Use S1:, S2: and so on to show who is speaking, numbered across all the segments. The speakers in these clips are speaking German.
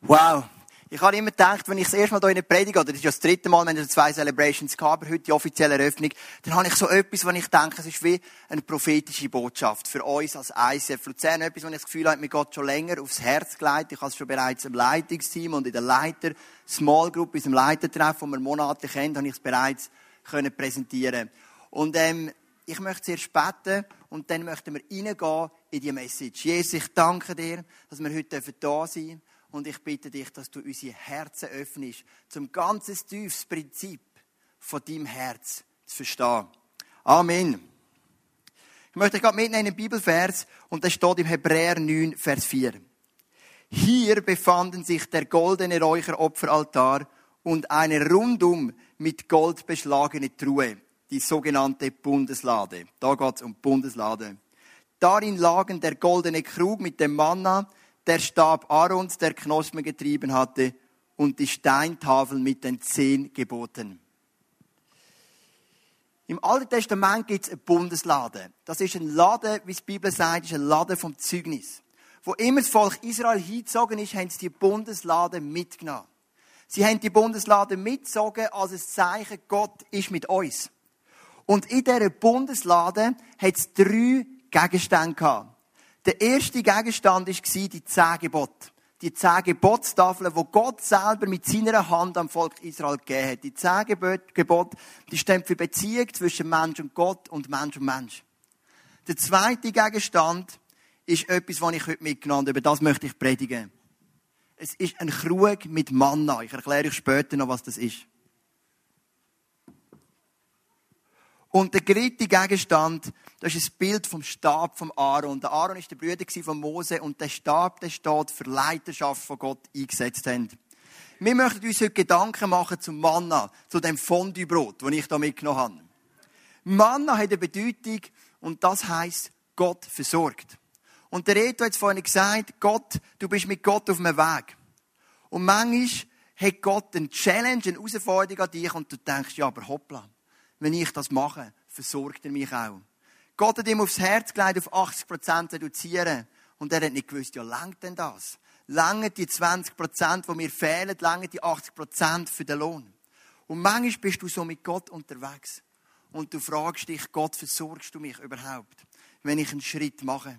S1: Wow. Ich habe immer gedacht, wenn ich das erste Mal hier in der Predigt, oder das ist ja das dritte Mal, wenn wir zwei Celebrations gehabt, aber heute die offizielle Eröffnung, dann habe ich so etwas, wo ich denke, es ist wie eine prophetische Botschaft für uns als ICF Luzern. Etwas, wo ich das Gefühl habe, mir geht schon länger aufs Herz gelegt. Ich habe es schon bereits im Leitungsteam und in der Leiter Small Group, in unserem Leitertreff, den wir monatlich kennen, habe ich es bereits können präsentieren. Und, ähm, ich möchte zuerst beten und dann möchten wir reingehen in die Message. Jesus, ich danke dir, dass wir heute da sein dürfen. Und ich bitte dich, dass du unsere Herzen öffnest, zum ganzes tiefes Prinzip von deinem Herz zu verstehen. Amen. Ich möchte gerade mitnehmen in den Bibelvers und das steht im Hebräer 9, Vers 4. Hier befanden sich der goldene Räucheropferaltar und eine rundum mit Gold beschlagene Truhe, die sogenannte Bundeslade. Da geht es um Bundeslade. Darin lagen der goldene Krug mit dem Manna, der Stab Aarons, der Knospen getrieben hatte, und die Steintafel mit den zehn Geboten. Im Alten Testament gibt es eine Bundeslade. Das ist ein Laden, wie die Bibel sagt, ist ein Laden vom Zeugnis. Wo immer das Volk Israel hingezogen ist, haben sie die Bundeslade mitgenommen. Sie haben die Bundeslade mitgezogen als ein Zeichen, Gott ist mit uns. Und in dieser Bundeslade hat es drei Gegenstände gehabt. Der erste Gegenstand war die zehn Gebote. Die zehn Gebotstafeln, wo Gott selber mit seiner Hand am Volk Israel gegeben hat. Die zehn Gebote, die stehen für Beziehung zwischen Mensch und Gott und Mensch und Mensch. Der zweite Gegenstand ist etwas, was ich heute mitgenommen habe. Über das möchte ich predigen. Es ist ein Krug mit Manna. Ich erkläre euch später noch, was das ist. Und der dritte Gegenstand, das ist ein Bild vom Stab vom Aaron. Der Aaron ist der Bruder von Mose und der Stab, der steht für Leiterschaft von Gott eingesetzt haben. Wir möchten uns heute Gedanken machen zum Manna, zu dem Fondue-Brot, das ich da mitgenommen habe. Manna hat eine Bedeutung und das heißt Gott versorgt. Und der Reto hat vorhin gesagt, Gott, du bist mit Gott auf einem Weg. Und manchmal hat Gott eine Challenge, eine Herausforderung an dich und du denkst, ja, aber hoppla wenn ich das mache, versorgt er mich auch. Gott hat ihm aufs Herz gelegt, auf 80 Prozent reduzieren. Und er hat nicht gewusst, ja, langt denn das? Lange die 20 Prozent, die mir fehlen, lange die 80 Prozent für den Lohn. Und manchmal bist du so mit Gott unterwegs. Und du fragst dich, Gott, versorgst du mich überhaupt, wenn ich einen Schritt mache?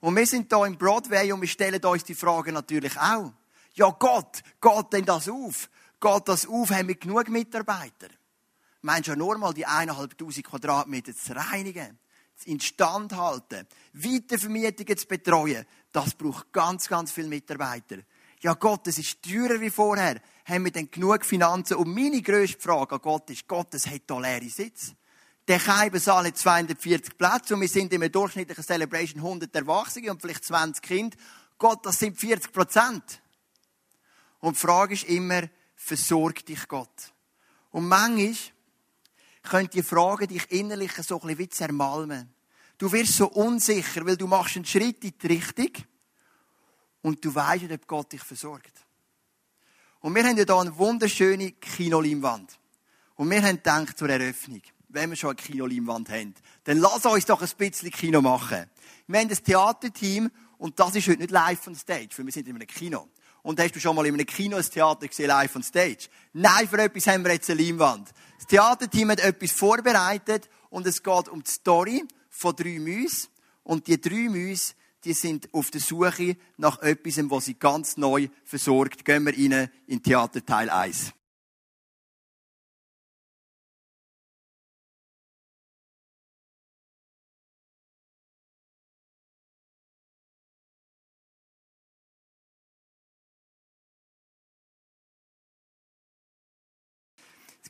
S1: Und wir sind da im Broadway und wir stellen uns die Frage natürlich auch. Ja, Gott, geht denn das auf? Geht das auf? Haben wir genug Mitarbeiter? Meinst du ja nur mal die eineinhalbtausend Quadratmeter zu reinigen, zu instand halten, Weitervermietungen zu betreuen. Das braucht ganz, ganz viele Mitarbeiter. Ja Gott, es ist teurer wie vorher. Haben wir denn genug Finanzen? Und meine grösste Frage an Gott ist, Gott, es hat hier leere Sitz. Der Kaibensaal hat 240 Plätze und wir sind in einem durchschnittlichen Celebration 100 Erwachsene und vielleicht 20 Kinder. Gott, das sind 40 Prozent. Und die Frage ist immer, versorgt dich Gott? Und manchmal könnte die Frage dich innerlich so ein bisschen wie zermalmen. Du wirst so unsicher, weil du machst einen Schritt in die Richtung und du weißt nicht, ob Gott dich versorgt. Und wir haben ja hier eine wunderschöne Kinoleinwand. Und wir haben gedacht zur Eröffnung, wenn wir schon eine Kinoleinwand haben, dann lass uns doch ein bisschen Kino machen. Wir haben ein Theaterteam und das ist heute nicht live on stage, weil wir sind in einem Kino. Und hast du schon mal in einem Kino ein Theater gesehen, live on stage? Nein, für etwas haben wir jetzt eine Leinwand. Das Theaterteam hat etwas vorbereitet und es geht um die Story von drei Mäusen. Und die drei Mäuse, die sind auf der Suche nach etwas, was sie ganz neu versorgt. Gehen wir rein in Theaterteil 1.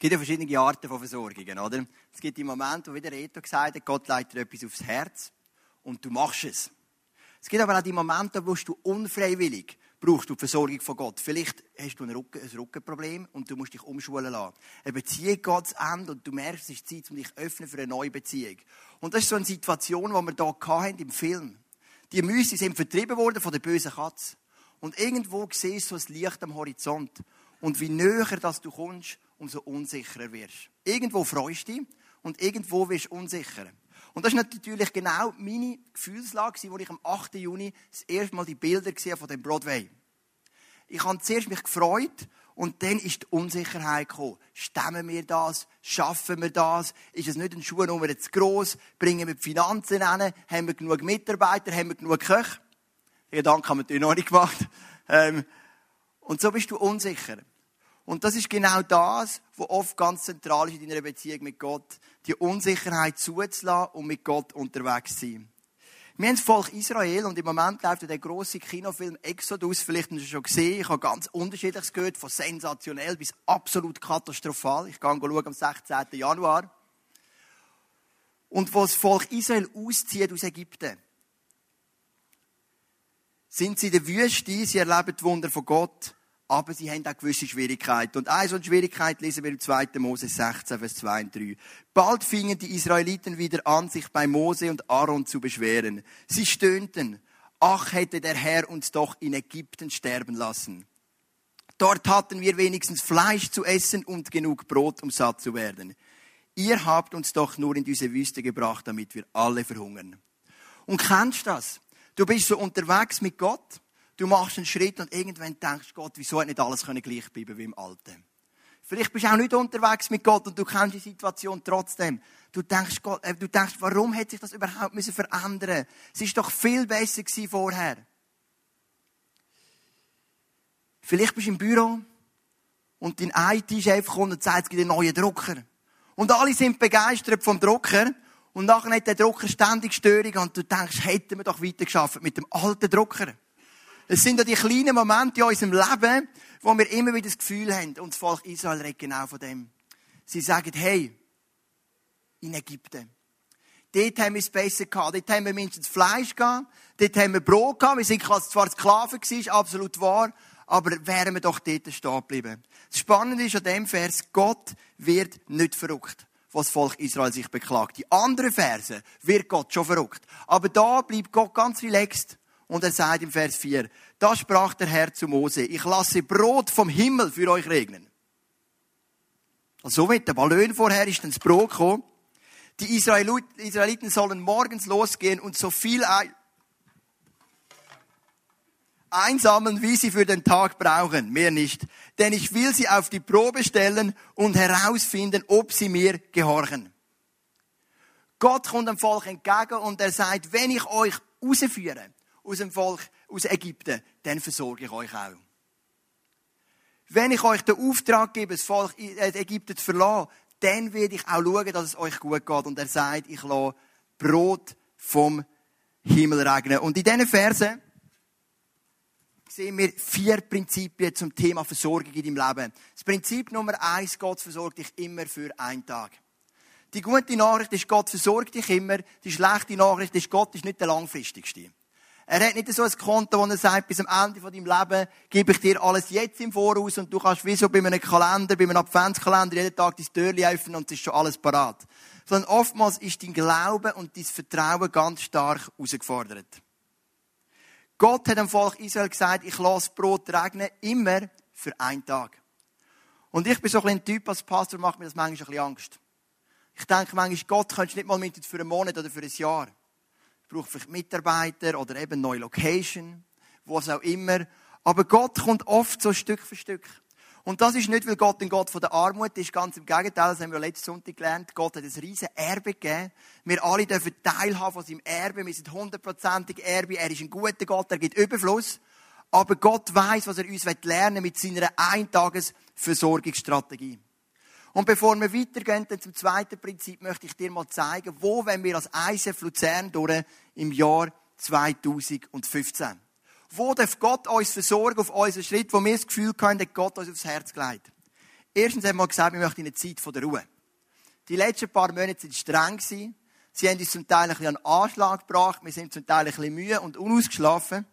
S1: gibt ja verschiedene Arten von Versorgungen, oder? Es gibt die Momente, wo wieder Reto gesagt hat, Gott leitet dir etwas aufs Herz und du machst es. Es gibt aber auch die Momente, wo du unfreiwillig brauchst du die Versorgung von Gott. Vielleicht hast du ein, Rücken, ein Rückenproblem und du musst dich umschulen lassen. Eine Beziehung geht zu Ende und du merkst, es ist Zeit, um dich öffnen für eine neue Beziehung. Und das ist so eine Situation, die wir hier hatten im Film. Die Müsse sind vertrieben worden von der bösen Katze. Und irgendwo siehst du so ein Licht am Horizont. Und wie näher das du kommst, umso unsicherer wirst. Irgendwo freust du dich und irgendwo wirst du unsicher. Und das ist natürlich genau meine Gefühlslage, wo ich am 8. Juni das erste Mal die Bilder gesehen von dem Broadway. Ich habe zuerst mich gefreut und dann ist die Unsicherheit gekommen. Stemmen wir das? Schaffen wir das? Ist es nicht ein Schuhnummer zu gross? Bringen wir die Finanzen hin? Haben wir genug Mitarbeiter? Haben wir genug Köche? Den Gedanken haben wir natürlich noch nicht gemacht. Ähm, und so bist du unsicher. Und das ist genau das, was oft ganz zentral ist in deiner Beziehung mit Gott. Die Unsicherheit zuzulassen und mit Gott unterwegs zu sein. Wir haben das Volk Israel und im Moment läuft der große Kinofilm Exodus. Vielleicht hast du schon gesehen. Ich habe ganz unterschiedliches gehört, von sensationell bis absolut katastrophal. Ich gehe schauen am 16. Januar. Und wo das Volk Israel auszieht aus Ägypten, sind sie in der Wüste, sie erleben die Wunder von Gott aber sie haben auch gewisse Schwierigkeiten. Und eine solche Schwierigkeit lesen wir im 2. Mose 16, Vers 2 und 3. Bald fingen die Israeliten wieder an, sich bei Mose und Aaron zu beschweren. Sie stöhnten, ach hätte der Herr uns doch in Ägypten sterben lassen. Dort hatten wir wenigstens Fleisch zu essen und genug Brot, um satt zu werden. Ihr habt uns doch nur in diese Wüste gebracht, damit wir alle verhungern. Und kennst du das? Du bist so unterwegs mit Gott Du machst einen Schritt und irgendwann denkst Gott, wieso hat nicht alles gleich bleiben wie im Alten? Vielleicht bist du auch nicht unterwegs mit Gott und du kennst die Situation trotzdem. Du denkst, Gott, äh, du denkst, warum hätte sich das überhaupt müssen verändern? Es ist doch viel besser gewesen vorher. Vielleicht bist du im Büro und dein IT-Chef kommt und sagt, es gibt einen neuen Drucker. Und alle sind begeistert vom Drucker. Und nachher hat der Drucker ständig Störungen und du denkst, hätten wir doch weiter geschafft mit dem alten Drucker. Es sind ja die kleinen Momente in unserem Leben, wo wir immer wieder das Gefühl haben, und das Volk Israel redet genau von dem. Sie sagen, hey, in Ägypten. Dort haben wir es besser gehabt. Dort haben wir mindestens Fleisch gehabt. Dort haben wir Brot gehabt. Wir sind zwar Sklaven gewesen, absolut wahr. Aber wären wir doch dort stehen geblieben. Das Spannende ist an dem Vers, Gott wird nicht verrückt, was das Volk Israel sich beklagt. Die anderen Verse wird Gott schon verrückt. Aber da bleibt Gott ganz relaxed. Und er sagt im Vers 4, da sprach der Herr zu Mose, ich lasse Brot vom Himmel für euch regnen. Also so wird der Ballon vorher ist dann das Brot gekommen. Die Israeliten sollen morgens losgehen und so viel einsammeln, wie sie für den Tag brauchen, mehr nicht. Denn ich will sie auf die Probe stellen und herausfinden, ob sie mir gehorchen. Gott kommt dem Volk entgegen und er sagt, wenn ich euch rausführe, aus dem Volk, aus Ägypten, dann versorge ich euch auch. Wenn ich euch den Auftrag gebe, das Volk äh, Ägypten zu verlassen, dann werde ich auch schauen, dass es euch gut geht. Und er sagt, ich lasse Brot vom Himmel regnen. Und in diesen Versen sehen wir vier Prinzipien zum Thema Versorgung in deinem Leben. Das Prinzip Nummer eins, Gott versorgt dich immer für einen Tag. Die gute Nachricht ist, Gott versorgt dich immer. Die schlechte Nachricht ist, Gott ist nicht der langfristigste. Er hat nicht so ein Konto, wo er sagt, bis am Ende von deinem Leben gebe ich dir alles jetzt im Voraus und du kannst wie so bei einem Kalender, bei einem Adventskalender jeden Tag dein Türchen öffnen und es ist schon alles parat. Sondern oftmals ist dein Glaube und dein Vertrauen ganz stark herausgefordert. Gott hat dem Volk Israel gesagt, ich lasse Brot regnen, immer für einen Tag. Und ich bin so ein Typ als Pastor, macht mir das manchmal ein bisschen Angst. Ich denke manchmal, Gott könntest nicht mal mit für einen Monat oder für ein Jahr braucht vielleicht Mitarbeiter oder eben neue Location, was auch immer. Aber Gott kommt oft so Stück für Stück. Und das ist nicht, weil Gott ein Gott von der Armut ist, ganz im Gegenteil, das haben wir letzten Sonntag gelernt. Gott hat ein riesen Erbe gegeben. Wir alle dürfen teilhaben von seinem Erbe. Wir sind hundertprozentig Erbe. Er ist ein guter Gott, er gibt Überfluss. Aber Gott weiß, was er uns lernen mit seiner Eintagesversorgungsstrategie. Und bevor wir weitergehen zum zweiten Prinzip, möchte ich dir mal zeigen, wo wenn wir als ISF Luzern durch im Jahr 2015. Wo darf Gott uns versorgen auf unseren Schritt, wo wir das Gefühl haben, dass Gott uns aufs Herz gelegt. Erstens haben wir gesagt, wir möchten eine Zeit der Ruhe. Die letzten paar Monate waren streng. Sie haben uns zum Teil ein bisschen an Anschlag gebracht. Wir sind zum Teil ein bisschen müde und unausgeschlafen.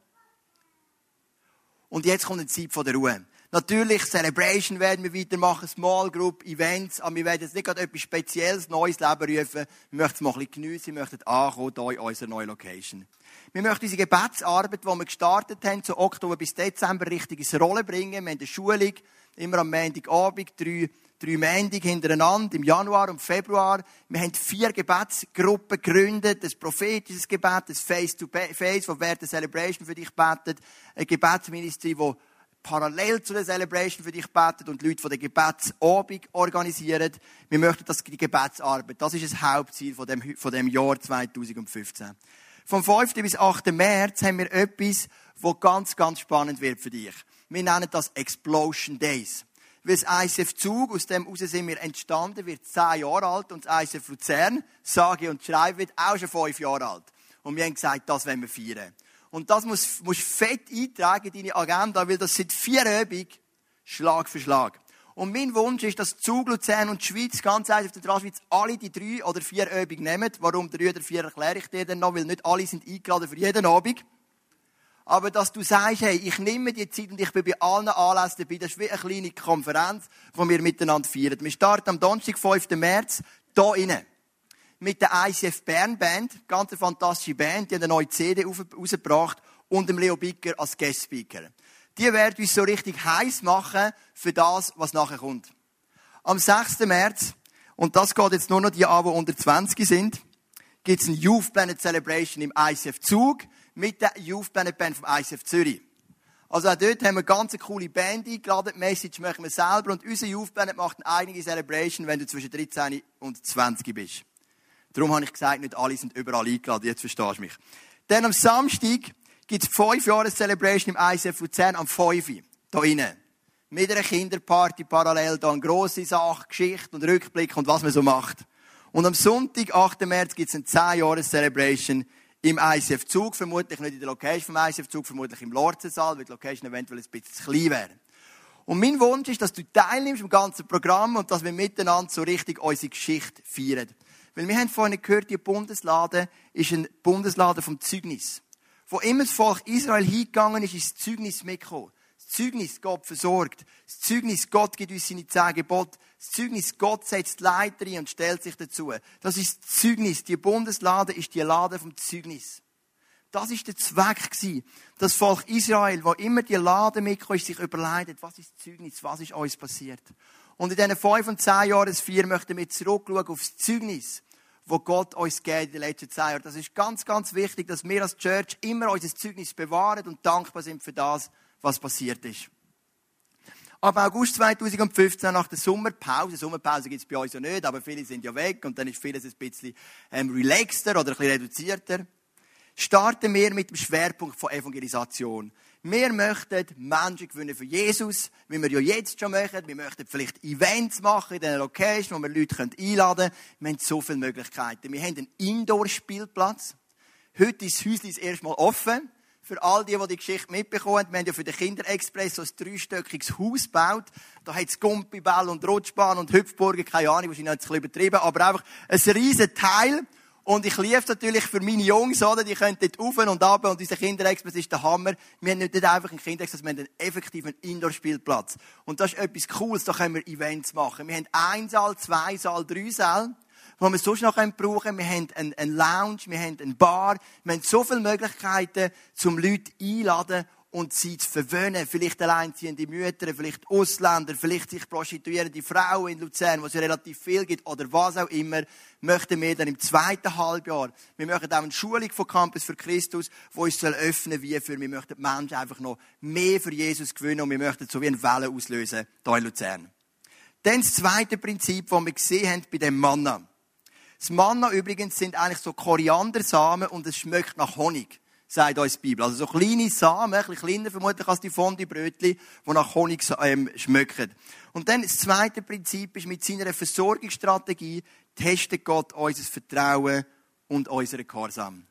S1: Und jetzt kommt eine Zeit der Ruhe. Natürlich, Celebration werden wir weitermachen, Small Group, Events, aber wir werden jetzt nicht gerade etwas Spezielles, Neues Leben rufen. Wir möchten es mal ein bisschen geniessen, wir möchten ankommen, hier in unserer neuen Location. Wir möchten unsere Gebetsarbeit, die wir gestartet haben, zu Oktober bis Dezember richtig ins Rollen bringen. Wir haben eine Schulung, immer am Montagabend, drei, drei Montag hintereinander, im Januar und Februar. Wir haben vier Gebetsgruppen gegründet, ein prophetisches Gebet, ein Face-to-Face, wo während der Celebration für dich betet, ein Gebetsministry, wo parallel zu der Celebration für dich beten und Leute von der Gebetsabend organisieren. Wir möchten, dass die Gebetsarbeit, das ist das Hauptziel von dem, von dem Jahr 2015. Vom 5. bis 8. März haben wir etwas, was ganz, ganz spannend wird für dich. Wir nennen das Explosion Days. Weil das ICF Zug, aus dem heraus sind wir entstanden, wird zehn Jahre alt und das ICF Luzern, sage und schreibe, wird auch schon fünf Jahre alt. Und wir haben gesagt, das wollen wir feiern. Und das musst, musst fett eintragen in deine Agenda, weil das sind vier Übungen, Schlag für Schlag. Und mein Wunsch ist, dass Zug, Luzern und Schweiz, ganz ehrlich, auf der Transschweiz, alle die drei oder vier Übungen nehmen. Warum drei oder vier erkläre ich dir dann noch, weil nicht alle sind eingeladen für jeden Abend. Aber dass du sagst, hey, ich nehme die Zeit und ich bin bei allen Anlässen dabei. Das ist wie eine kleine Konferenz, die wir miteinander feiern. Wir starten am Donnerstag, 5. März, hier innen. Mit der ICF Bern Band. Ganz eine fantastische Band. Die eine neue CD rausgebracht. Und dem Leo Bicker als Guest Speaker. Die werden uns so richtig heiß machen für das, was nachher kommt. Am 6. März, und das geht jetzt nur noch die an, die unter 20 sind, gibt es eine Youth Planet Celebration im ICF Zug mit der Youth Planet Band vom ICF Zürich. Also auch dort haben wir eine ganz coole Band eingeladen. Die Message machen wir selber. Und unser Youth Planet macht eine eigene Celebration, wenn du zwischen 13 und 20 bist. Darum habe ich gesagt, nicht alle sind überall eingeladen. Jetzt verstehst du mich. Dann am Samstag gibt es 5 Jahre Celebration im ICF Luzern am 5. Hier innen. Mit einer Kinderparty parallel, da eine grosse Sache, Geschichte und Rückblick und was man so macht. Und am Sonntag, 8. März, gibt es eine 10 Jahre Celebration im ICF Zug, vermutlich nicht in der Location vom ICF Zug, vermutlich im Lorzensaal, weil die Location eventuell ein bisschen zu klein wäre. Und mein Wunsch ist, dass du teilnimmst am ganzen Programm und dass wir miteinander so richtig unsere Geschichte feiern. Weil wir haben vorhin gehört, die Bundeslade ist ein Bundeslade vom Zeugnis. Wo immer das Volk Israel hingegangen ist, ist das Zeugnis mitgekommen. Das Zeugnis, Gott versorgt. Das Zeugnis, Gott gibt uns seine zehn Gebote. Das Zeugnis, Gott setzt Leiter ein und stellt sich dazu. Das ist das Zeugnis. Die Bundeslade ist die Lade vom Zeugnis. Das ist der Zweck gewesen. Das Volk Israel, wo immer die Lade mitkommt, sich überleitet, was ist das Zeugnis, was ist uns passiert. Und in diesen fünf und zehn Jahren, vier, möchten wir zurückschauen auf das Zeugnis, wo Gott uns geht in den letzten zehn Jahren. Das ist ganz, ganz wichtig, dass wir als Church immer unser Zeugnis bewahren und dankbar sind für das, was passiert ist. Ab August 2015, nach der Sommerpause, Sommerpause gibt es bei uns ja nicht, aber viele sind ja weg und dann ist vieles ein bisschen ähm, relaxter oder ein bisschen reduzierter, starten wir mit dem Schwerpunkt von Evangelisation. Wir möchten Menschen gewinnen für Jesus, wie wir ja jetzt schon machen. Wir möchten vielleicht Events machen in den Location, wo wir Leute einladen können. Wir haben so viele Möglichkeiten. Wir haben einen Indoor-Spielplatz. Heute ist das Häuschen das erste Mal offen. Für all die, die die Geschichte mitbekommen haben, wir haben ja für den Kinderexpress so ein dreistöckiges Haus gebaut. Da hat es Gumpiball und Rutschbahn und Hüpfburgen, keine Ahnung, wahrscheinlich jetzt ein bisschen übertrieben, aber einfach ein riesen Teil. Und ich liebe es natürlich für meine Jungs, oder? Die können dort rauf und ab und unser Kinderexpress ist der Hammer. Wir haben nicht einfach einen Kinderexpress, wir haben einen effektiven Indoor-Spielplatz. Und das ist etwas Cooles, da können wir Events machen. Wir haben ein Saal, zwei Saal, drei Saal was wir sonst noch brauchen können. Wir haben einen Lounge, wir haben eine Bar, wir haben so viele Möglichkeiten, um Leute einzuladen und sie zu verwöhnen. Vielleicht alleinziehende Mütter, vielleicht Ausländer, vielleicht sich prostituierende Frauen in Luzern, wo es relativ viel gibt, oder was auch immer, möchten wir dann im zweiten Halbjahr, wir möchten auch eine Schulung von Campus für Christus, wo uns soll öffnen wie für, wir möchten Menschen einfach noch mehr für Jesus gewinnen und wir möchten so wie eine Welle auslösen, hier in Luzern. Dann das zweite Prinzip, das wir gesehen haben bei dem Manna. Das Manna übrigens sind eigentlich so Koriandersamen und es schmeckt nach Honig, sagt uns die Bibel. Also so kleine Samen, ein bisschen kleiner vermutlich als die Fondue-Brötchen, die nach Honig ähm, schmecken. Und dann das zweite Prinzip ist, mit seiner Versorgungsstrategie testet Gott unser Vertrauen und unseren Gehorsam.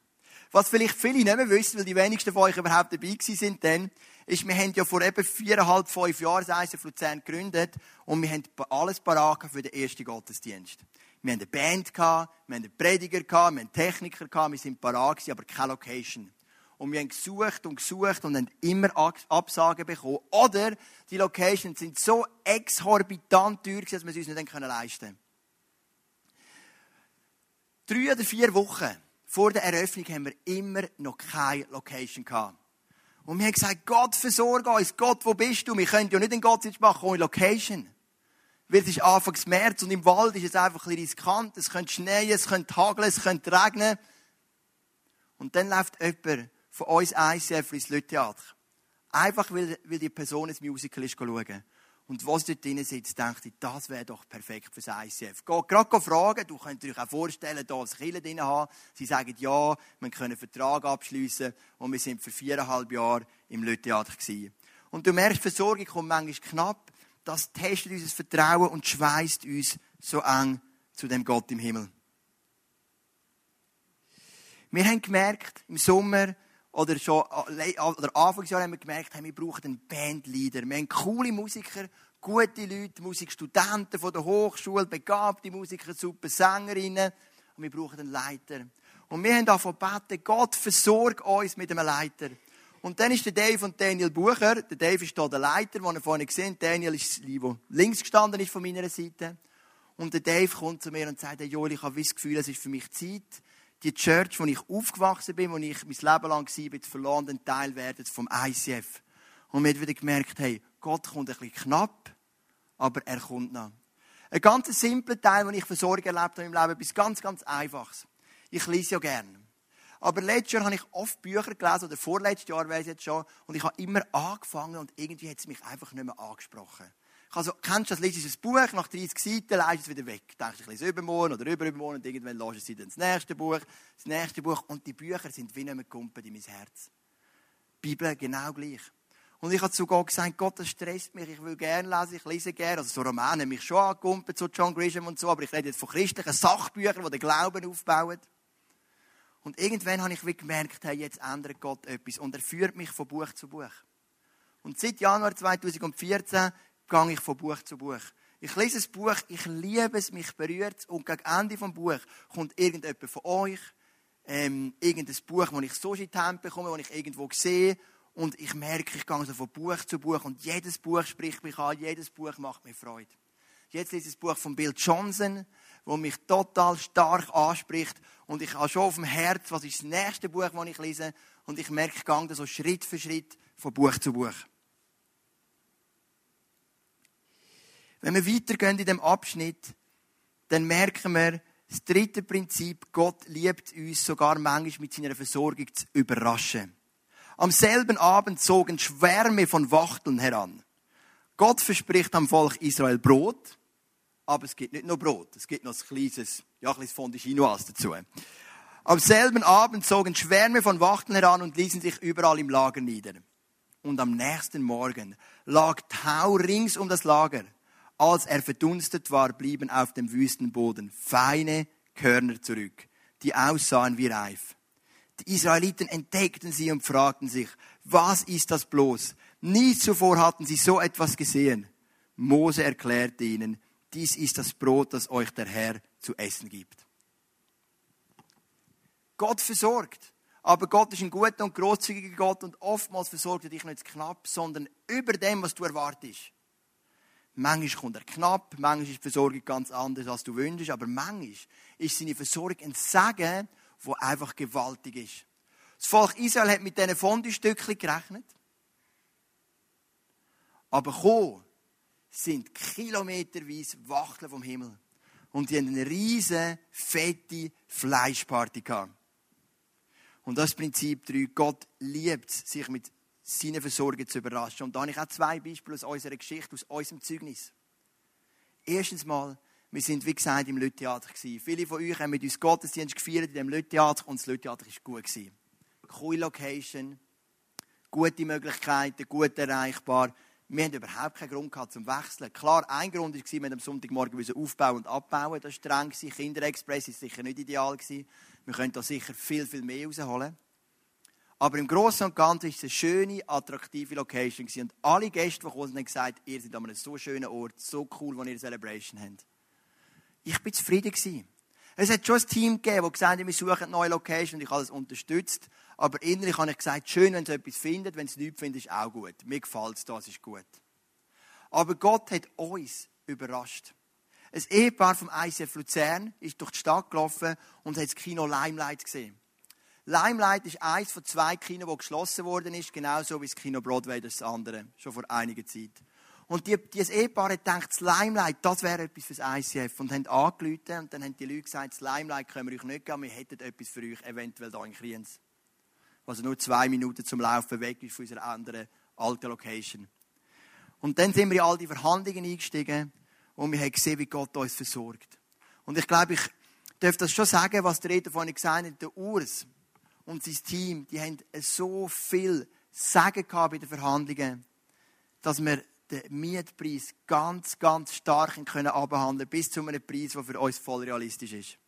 S1: Was vielleicht viele nicht mehr wissen, weil die wenigsten von euch überhaupt dabei sind, dann, ist, wir haben ja vor eben viereinhalb, fünf Jahren das ICF Luzern gegründet und wir haben alles parat für den ersten Gottesdienst. Wir haben eine Band, wir haben einen Prediger, wir haben einen Techniker, wir sind parat aber keine Location. Und wir haben gesucht und gesucht und haben immer Absagen bekommen. Oder die Locations sind so exorbitant teuer, dass wir es uns nicht leisten können. Drei oder vier Wochen vor der Eröffnung haben wir immer noch keine Location gehabt. Und wir haben gesagt, Gott versorge uns. Gott, wo bist du? Wir können ja nicht einen Gottesdienst machen ohne Location. Weil es ist Anfangs März und im Wald ist es einfach ein bisschen riskant. Es könnte schneien, es könnte hageln, es könnte regnen. Und dann läuft jemand von uns ICF ins Lüttheater. Einfach, weil, weil die Person ein Musical ist schauen. Und was dort drin sitzt, dachte ich, das wäre doch perfekt fürs ICF. Geh gerade fragen, du könnt euch auch vorstellen, da als Killer drin haben. Sie sagen, ja, wir können einen Vertrag abschließen und wir sind für viereinhalb Jahre im Lütheater gewesen. Und du merkst, Versorgung kommt manchmal knapp. Das testet unser Vertrauen und schweißt uns so eng zu dem Gott im Himmel. Wir haben gemerkt, im Sommer, oder schon äh, oder Anfangsjahr haben wir gemerkt, hey, wir brauchen einen Bandleader. Wir haben coole Musiker, gute Leute, Musikstudenten von der Hochschule, begabte Musiker, super Sängerinnen. Und wir brauchen einen Leiter. Und wir haben davon gebeten, Gott versorgt uns mit einem Leiter. Und dann ist der Dave und Daniel Bucher. Der Dave ist hier der Leiter, den ihr vorhin gesehen Daniel ist der links gestanden ist von meiner Seite. Und der Dave kommt zu mir und sagt, hey Joel, ich habe das Gefühl, es ist für mich Zeit, die Church, wo ich aufgewachsen bin, wo ich mein Leben lang war, verloren, ein Teil werden vom ICF. Und wir haben wieder gemerkt, hey, Gott kommt ein bisschen knapp, aber er kommt noch. Ein ganz simpler Teil, den ich für Sorge erlebt habe im Leben, etwas ganz, ganz Einfaches. Ich lese ja gerne. Aber letztes Jahr habe ich oft Bücher gelesen, oder vorletztes Jahr weiß ich jetzt schon, und ich habe immer angefangen und irgendwie hat es mich einfach nicht mehr angesprochen. Also, kennst du das, liest ein Buch, nach 30 Seiten leist es wieder weg. Denkst, ich lese übermorgen oder übermorgen und irgendwann lässt es das nächste Buch, das nächste Buch und die Bücher sind wie nicht mehr gekumpelt in mein Herz. Die Bibel genau gleich. Und ich habe zu Gott gesagt, Gott, das stresst mich, ich will gerne lesen, ich lese gerne. Also so Romane haben mich schon angekumpelt, so John Grisham und so, aber ich rede jetzt von christlichen Sachbüchern, die den Glauben aufbauen. Und irgendwann habe ich wie gemerkt, hey, jetzt ändert Gott etwas und er führt mich von Buch zu Buch. Und seit Januar 2014 gehe ich von Buch zu Buch. Ich lese ein Buch, ich liebe es, mich berührt es und gegen Ende des Buches kommt irgendjemand von euch, ähm, irgendein Buch, das ich so in die Hand bekomme, das ich irgendwo sehe und ich merke, ich gehe so von Buch zu Buch und jedes Buch spricht mich an, jedes Buch macht mir Freude. Jetzt lese ich das Buch von Bill Johnson, das mich total stark anspricht und ich habe schon auf dem Herz, was ist das nächste Buch, das ich lese und ich merke, ich gehe so Schritt für Schritt von Buch zu Buch. Wenn wir weitergehen in dem Abschnitt, dann merken wir, das dritte Prinzip, Gott liebt uns sogar manchmal mit seiner Versorgung zu überraschen. Am selben Abend zogen Schwärme von Wachteln heran. Gott verspricht am Volk Israel Brot, aber es gibt nicht nur Brot, es gibt noch ein kleines, ja, ein kleines Fondue Chinoise dazu. Am selben Abend zogen Schwärme von Wachteln heran und ließen sich überall im Lager nieder. Und am nächsten Morgen lag Tau rings um das Lager. Als er verdunstet war, blieben auf dem Wüstenboden feine Körner zurück, die aussahen wie reif. Die Israeliten entdeckten sie und fragten sich, was ist das bloß? Nie zuvor hatten sie so etwas gesehen. Mose erklärte ihnen, dies ist das Brot, das euch der Herr zu essen gibt. Gott versorgt. Aber Gott ist ein guter und großzügiger Gott und oftmals versorgt er dich nicht knapp, sondern über dem, was du erwartest. Manchmal kommt er knapp, manchmal ist die Versorgung ganz anders, als du wünschst, aber manchmal ist seine Versorgung ein Segen, wo einfach gewaltig ist. Das Volk Israel hat mit diesen Fondue-Stückchen gerechnet. Aber gekommen sind kilometerweise Wachteln vom Himmel. Und die haben eine riesige, fette Fleischparty gehabt. Und das Prinzip 3, Gott liebt sich mit seine Versorgung zu überraschen. Und da habe ich auch zwei Beispiele aus unserer Geschichte, aus unserem Zeugnis. Erstens mal, wir sind, wie gesagt, im Lütheater Viele von euch haben mit uns Gottesdienst gefeiert in dem Lütheater und das Lütheater war gut Cool Location, gute Möglichkeiten, gut erreichbar. Wir hatten überhaupt keinen Grund gehabt zum Wechseln. Klar, ein Grund war, wir am Sonntagmorgen aufbauen und abbauen. Das war streng. Kinderexpress war sicher nicht ideal. Wir können da sicher viel, viel mehr rausholen. Aber im Großen und Ganzen war es eine schöne, attraktive Location. Und alle Gäste, die sind, haben gesagt, ihr seid an einem so schönen Ort, so cool, wo ihr eine Celebration habt. Ich war zufrieden. Es hat schon ein Team gegeben, das gesagt hat, wir suchen eine neue Location und ich habe es unterstützt. Aber innerlich habe ich gesagt, schön, wenn es etwas findet, wenn es nichts findet, ist auch gut. Mir gefällt es, das ist gut. Aber Gott hat uns überrascht. Ein Ehepaar vom ICF Luzern ist durch die Stadt gelaufen und hat das Kino Limelight gesehen. Limelight ist eines von zwei Kinos, das geschlossen worden ist, genauso wie das Kino Broadway, das andere, schon vor einiger Zeit. Und die, dieses Ehepaar hat gedacht, das Limelight, das wäre etwas für das ICF. Und haben angerufen und dann haben die Leute gesagt, das Limelight können wir euch nicht geben, wir hätten etwas für euch, eventuell hier in Kriens. Was nur zwei Minuten zum Laufen weg ist von unserer anderen alten Location. Und dann sind wir in all die Verhandlungen eingestiegen und wir haben gesehen, wie Gott uns versorgt. Und ich glaube, ich darf das schon sagen, was der Rede vorhin gesagt hat, der Urs und sein Team, die haben so viel Sagen gehabt bei den Verhandlungen, dass wir den Mietpreis ganz, ganz stark können abhandeln bis zu einem Preis, der für uns voll realistisch ist.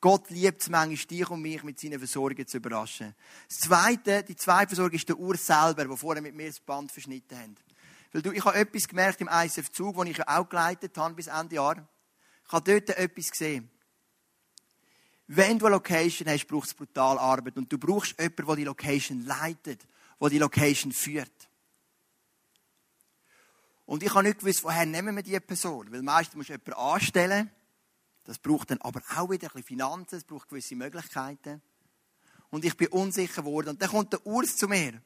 S1: Gott liebt es manchmal, dich und mich mit seinen Versorgungen zu überraschen. Das Zweite, die zweite Versorgung ist der Urs selber, der vorher mit mir das Band verschnitten hat. Weil du, ich habe etwas gemerkt im ISF-Zug, den ich auch geleitet habe bis Ende Jahr. Ich habe dort etwas gesehen. Wenn du eine Location hast, brauchst du brutal Arbeit. Und du brauchst jemanden, der die Location leitet, der die Location führt. Und ich habe nicht gewusst, woher nehmen wir diese Person. Weil meistens musst du jemanden anstellen. Das braucht dann aber auch wieder ein bisschen Finanzen, es braucht gewisse Möglichkeiten. Und ich bin unsicher geworden. Und dann kommt der Urs zu mir.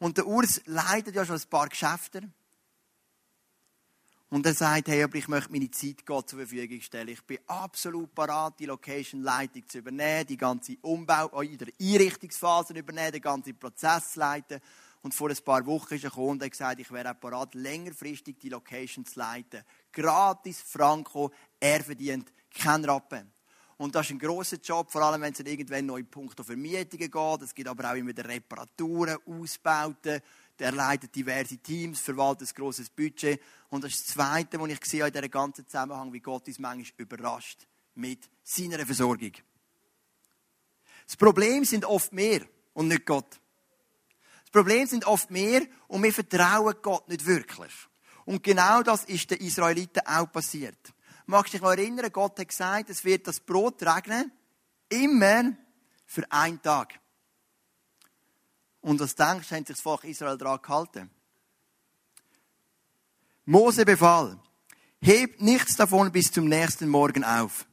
S1: Und der Urs leitet ja schon ein paar Geschäfte. Und er sagt, hey, aber ich möchte meine Zeit Gott zur Verfügung stellen. Ich bin absolut parat, die Location-Leitung zu übernehmen, die ganze Umbau, in der Einrichtungsphase übernehmen, den ganzen Prozess leiten. Und vor ein paar Wochen ist und hat gesagt, ich wäre auch parat, längerfristig die Location zu leiten. Gratis, Franco, er verdient keinen Rappen. Und das ist ein grosser Job, vor allem wenn es irgendwann neue Punkte Vermietungen geht. Es gibt aber auch immer Reparaturen, Ausbauten, der leitet diverse Teams, verwaltet ein grosses Budget. Und das ist das Zweite, was ich sehe in diesem ganzen Zusammenhang, wie Gott uns manchmal überrascht mit seiner Versorgung. Das Problem sind oft mehr und nicht Gott. Das Problem sind oft mehr und wir vertrauen Gott nicht wirklich. Und genau das ist den Israeliten auch passiert. Magst du dich noch erinnern, Gott hat gesagt, es wird das Brot regnen, immer für einen Tag. Und was denkst du, haben sich das Volk Israel daran gehalten? Mose befahl, hebt nichts davon bis zum nächsten Morgen auf.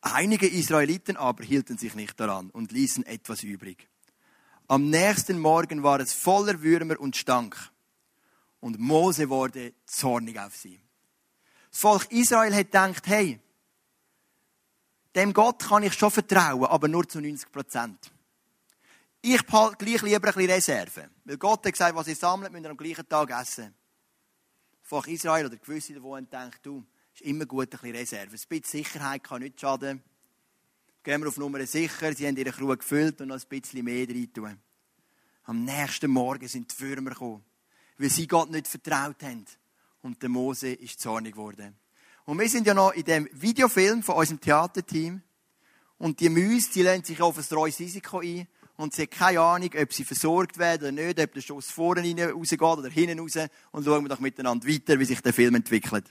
S1: Einige Israeliten aber hielten sich nicht daran und ließen etwas übrig. Am nächsten Morgen war es voller Würmer und stank. Und Mose wurde zornig auf sie. Das Volk Israel hat gedacht, hey, dem Gott kann ich schon vertrauen, aber nur zu 90 Prozent ich behalte gleich lieber ein bisschen Reserve. Weil Gott hat gesagt, was ihr sammelt, müsst ihr am gleichen Tag essen. Von Israel oder gewisse, die denken, du, ist immer gut ein bisschen Reserve. Ein bisschen Sicherheit kann nicht schaden. Gehen wir auf Nummer sicher, sie haben ihre Crew gefüllt und noch ein bisschen mehr rein tun. Am nächsten Morgen sind die Würmer gekommen, weil sie Gott nicht vertraut haben. Und der Mose ist zornig geworden. Und wir sind ja noch in dem Videofilm von unserem Theaterteam. Und die Mäuse, die lassen sich auf ein treues Risiko ein und sie hat keine Ahnung, ob sie versorgt werden oder nicht, ob der Schuss vorne rausgeht oder hinten raus. Und schauen wir doch miteinander weiter, wie sich der Film entwickelt.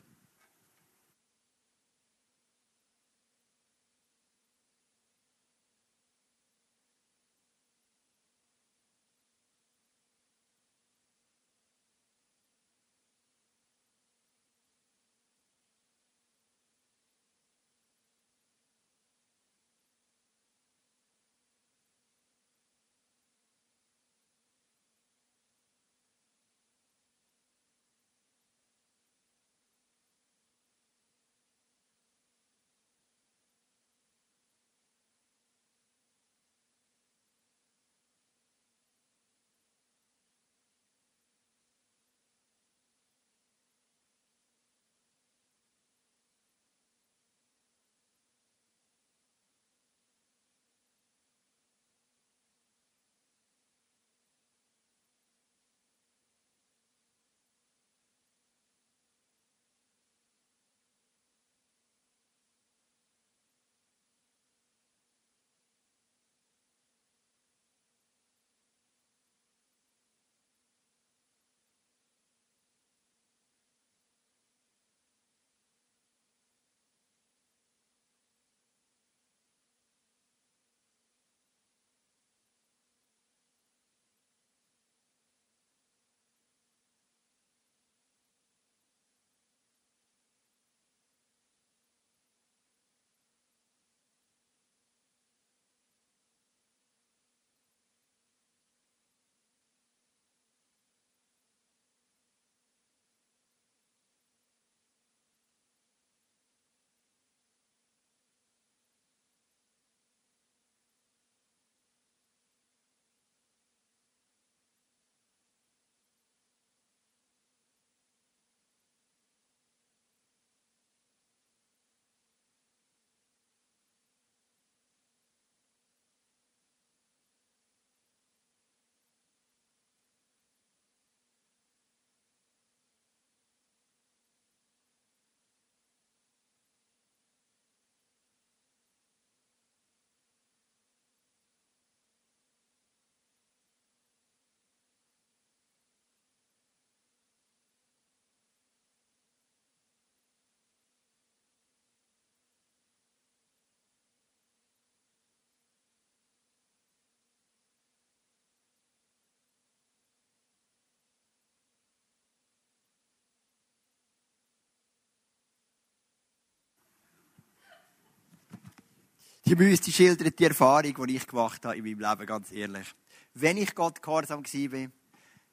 S1: Die Wüste schildert die Erfahrung, die ich gemacht habe in meinem Leben, ganz ehrlich. Wenn ich Gott gehorsam war,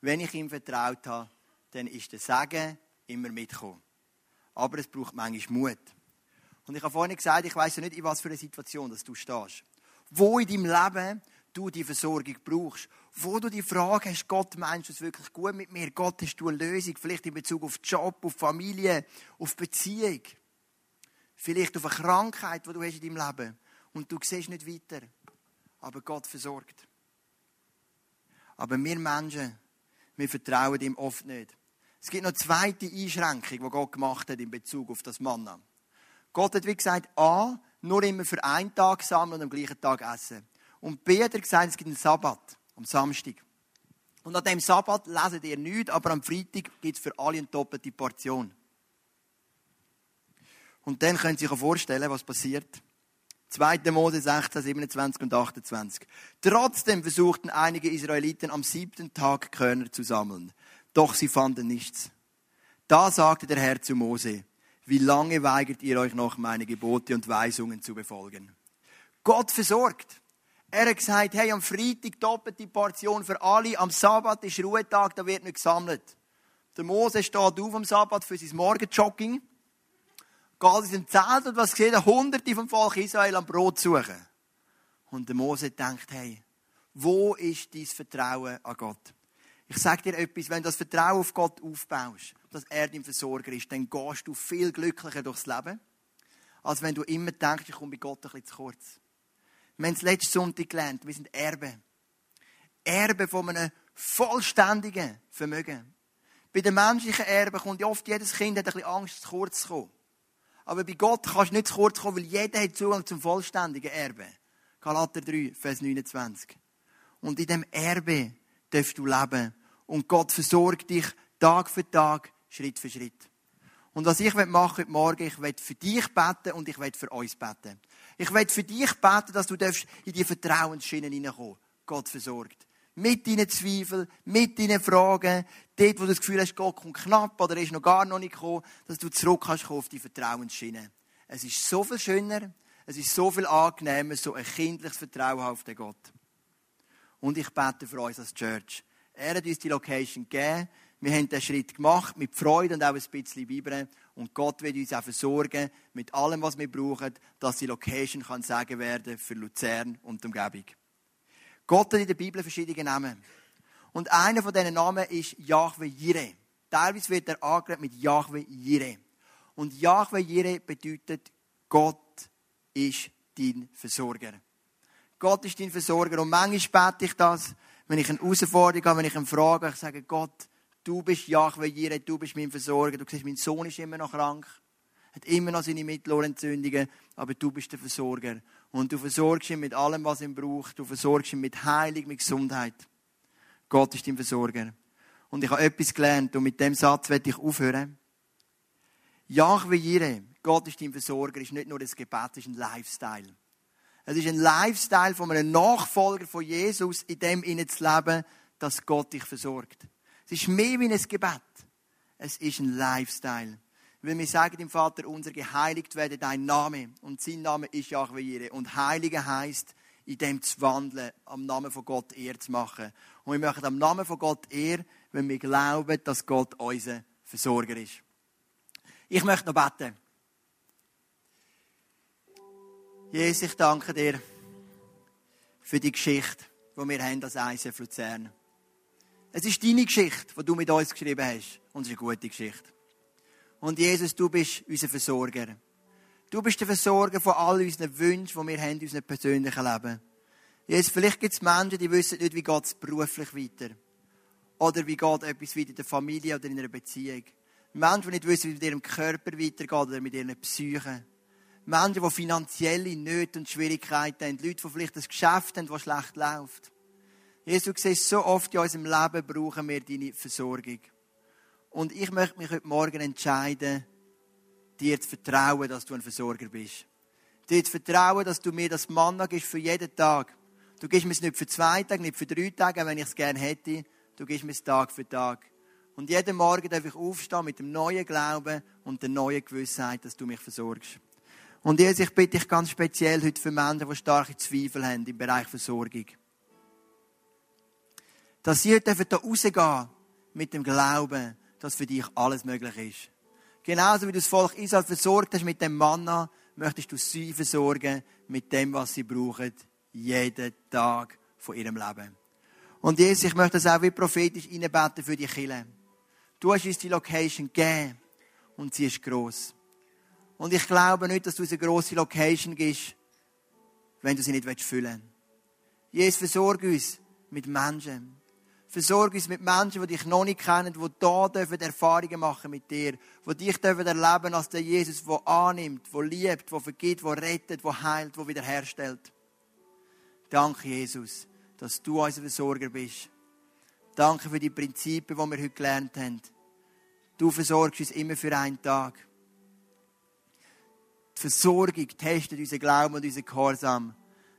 S1: wenn ich ihm vertraut habe, dann ist der Segen immer mitgekommen. Aber es braucht manchmal Mut. Und ich habe vorhin gesagt, ich weiß ja nicht, in was für einer Situation dass du stehst. Wo in deinem Leben du die Versorgung brauchst. Wo du die Frage hast, Gott, meinst du es wirklich gut mit mir? Gott, hast du eine Lösung? Vielleicht in Bezug auf Job, auf Familie, auf Beziehung. Vielleicht auf eine Krankheit, die du hast in deinem Leben. Und du siehst nicht weiter. Aber Gott versorgt. Aber wir Menschen, wir vertrauen ihm oft nicht. Es gibt noch eine zweite Einschränkung, die Gott gemacht hat in Bezug auf das Manna. Gott hat wie gesagt, A, nur immer für einen Tag sammeln und am gleichen Tag essen. Und B hat er gesagt, es gibt einen Sabbat, am Samstag. Und an dem Sabbat lesen ihr nichts, aber am Freitag gibt es für alle eine doppelte Portion. Und dann können Sie sich vorstellen, was passiert. 2. Mose 16, 27 und 28. Trotzdem versuchten einige Israeliten am siebten Tag Körner zu sammeln. Doch sie fanden nichts. Da sagte der Herr zu Mose, wie lange weigert ihr euch noch, meine Gebote und Weisungen zu befolgen? Gott versorgt. Er hat gesagt, hey, am Freitag doppelte Portion für alle, am Sabbat ist Ruhetag, da wird nicht gesammelt. Der Mose steht auf am Sabbat für sein Morgenjogging, geht in sein Zelt und was sieht Hunderte vom Volk Israel am Brot suchen. Und der Mose denkt, hey, wo ist dein Vertrauen an Gott? Ich sage dir etwas, wenn du das Vertrauen auf Gott aufbaust, dass er dein Versorger ist, dann gehst du viel glücklicher durchs Leben, als wenn du immer denkst, ich komme bei Gott ein bisschen zu kurz. Wir haben es letzten Sonntag gelernt, wir sind Erbe. Erbe von einem vollständigen Vermögen. Bei den menschlichen Erben kommt oft jedes Kind hat ein bisschen Angst, zu kurz zu kommen. Aber bei Gott kannst du nicht zu kurz kommen, weil jeder hat Zugang zum vollständigen Erbe. Galater 3, Vers 29. Und in dem Erbe darfst du leben. Und Gott versorgt dich Tag für Tag, Schritt für Schritt. Und was ich machen heute Morgen, ich will für dich beten und ich will für uns beten. Ich will für dich beten, dass du in die Vertrauensschiene hineinkommen Gott versorgt. Mit deinen Zweifeln, mit deinen Fragen, dort, wo du das Gefühl hast, Gott kommt knapp oder ist noch gar noch nicht gekommen, dass du zurück kannst auf die Vertrauensschiene. Es ist so viel schöner, es ist so viel angenehmer, so ein kindliches Vertrauen auf den Gott. Und ich bete für uns als Church. Er hat uns die Location gegeben. Wir haben den Schritt gemacht, mit Freude und auch ein bisschen Bibeln. Und Gott wird uns auch versorgen, mit allem, was wir brauchen, dass die Location kann sagen werden für Luzern und die Umgebung. Gott hat in der Bibel verschiedene Namen. Und einer von diesen Namen ist Yahweh Jireh. Teilweise wird er angeredet mit Yahweh Jireh. Und Yahweh Jireh bedeutet, Gott ist dein Versorger. Gott ist dein Versorger. Und manchmal bete ich das, wenn ich eine Herausforderung habe, wenn ich eine Frage ich sage, Gott, du bist Jahwe Jireh, du bist mein Versorger. Du siehst, mein Sohn ist immer noch krank, hat immer noch seine Mittelohrentzündungen, aber du bist der Versorger. Und du versorgst ihn mit allem, was er braucht. Du versorgst ihn mit Heilung, mit Gesundheit. Gott ist dein Versorger. Und ich habe etwas gelernt und mit dem Satz werde ich aufhören. Jahwe Jireh, Gott ist dein Versorger, ist nicht nur das Gebet, es ist ein Lifestyle. Es ist ein Lifestyle von einem Nachfolger von Jesus, in dem innen zu leben, dass Gott dich versorgt. Es ist mehr wie ein Gebet. Es ist ein Lifestyle. Weil wir sagen dem Vater unser, geheiligt werde dein Name. Und sein Name ist Yahweh Jireh. Und Heilige heißt, in dem zu wandeln, am Namen von Gott ehr zu machen. Und wir machen am Namen von Gott ehr, wenn wir glauben, dass Gott unser Versorger ist. Ich möchte noch beten. Jesus, ich danke dir für die Geschichte, die wir haben als ICF Luzern. Es ist deine Geschichte, die du mit uns geschrieben hast. Und es ist eine gute Geschichte. Und Jesus, du bist unser Versorger. Du bist der Versorger von all unseren Wünschen, die wir haben in unserem persönlichen Leben. Jesus, vielleicht gibt es Menschen, die wissen nicht, wie geht es beruflich weiter. Oder wie geht etwas weiter in der Familie oder in einer Beziehung. Menschen, die nicht wissen, wie es mit ihrem Körper weitergeht oder mit ihren Psychen. Menschen, die finanzielle Nöte und Schwierigkeiten haben. Leute, die vielleicht ein Geschäft haben, das schlecht läuft. Jesus, du siehst, so oft in unserem Leben brauchen wir deine Versorgung. Und ich möchte mich heute Morgen entscheiden, dir zu vertrauen, dass du ein Versorger bist. Dir zu vertrauen, dass du mir das Manna gibst für jeden Tag. Du gibst mir es nicht für zwei Tage, nicht für drei Tage, wenn ich es gerne hätte. Du gibst mir es Tag für Tag. Und jeden Morgen darf ich aufstehen mit dem neuen Glauben und der neuen Gewissheit, dass du mich versorgst. Und Jesus, ich bitte dich ganz speziell heute für Menschen, die starke Zweifel haben im Bereich Versorgung. Dass sie heute rausgehen mit dem Glauben, dass für dich alles möglich ist. Genauso wie du das Volk Israel versorgt hast mit dem Manna, möchtest du sie versorgen mit dem, was sie brauchen, jeden Tag von ihrem Leben. Und Jesus, ich möchte das auch wie prophetisch einbeten für die Kille. Du hast uns die Location gegeben und sie ist gross. Und ich glaube nicht, dass du eine grosse Location gibst, wenn du sie nicht füllen willst. Jesus, versorge uns mit Menschen. Versorge uns mit Menschen, die dich noch nicht kennen, die hier dürfen Erfahrungen machen mit dir, die dich dürfen erleben als der Jesus, der annimmt, der liebt, der vergibt, der rettet, der heilt, der wiederherstellt. Danke, Jesus, dass du unser Versorger bist. Danke für die Prinzipien, die wir heute gelernt haben. Du versorgst uns immer für einen Tag. Die Versorgung testet unseren Glauben und unseren Gehorsam.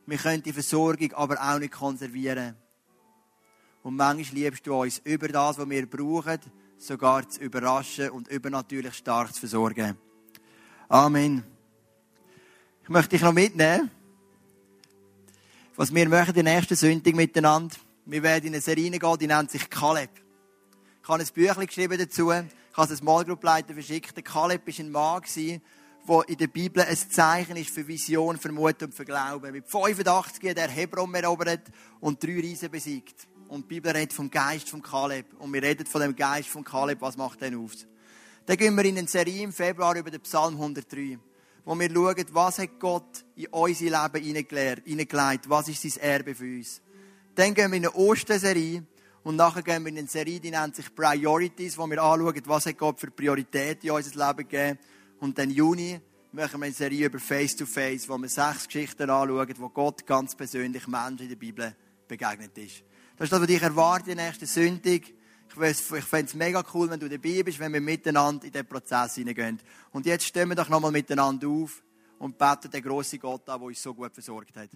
S1: Wir können die Versorgung aber auch nicht konservieren. Und manchmal liebst du uns über das, was wir brauchen, sogar zu überraschen und übernatürlich stark zu versorgen. Amen. Ich möchte dich noch mitnehmen, was wir machen der nächsten Sonntag miteinander. Wir werden in eine Serie gehen, die nennt sich Kaleb. Ich habe ein Büchlein geschrieben dazu. Ich habe es als Malgruppleiter verschickt. Der Kaleb war ein Mann, wo in der Bibel ein Zeichen ist für Vision, Mut und für Glauben. Mit 85 hat er Hebron erobert und drei Riesen besiegt. Und die Bibel redet vom Geist von Kaleb. Und wir reden von dem Geist von Kaleb. Was macht den auf? Dann gehen wir in eine Serie im Februar über den Psalm 103, wo wir schauen, was hat Gott in unser Leben hineingelegt, was ist sein Erbe für uns. Dann gehen wir in eine Osterserie und nachher gehen wir in eine Serie, die nennt sich Priorities, wo wir anschauen, was hat Gott für Prioritäten in unser Leben gegeben und dann Juni machen wir eine Serie über Face-to-Face, wo wir sechs Geschichten anschauen, wo Gott ganz persönlich Menschen in der Bibel begegnet ist. Das ist das, was ich erwarte nächsten Sonntag. Ich fände es mega cool, wenn du dabei bist, wenn wir miteinander in diesen Prozess hineingehen. Und jetzt stehen wir doch nochmal miteinander auf und beten den grossen Gott an, der uns so gut versorgt hat.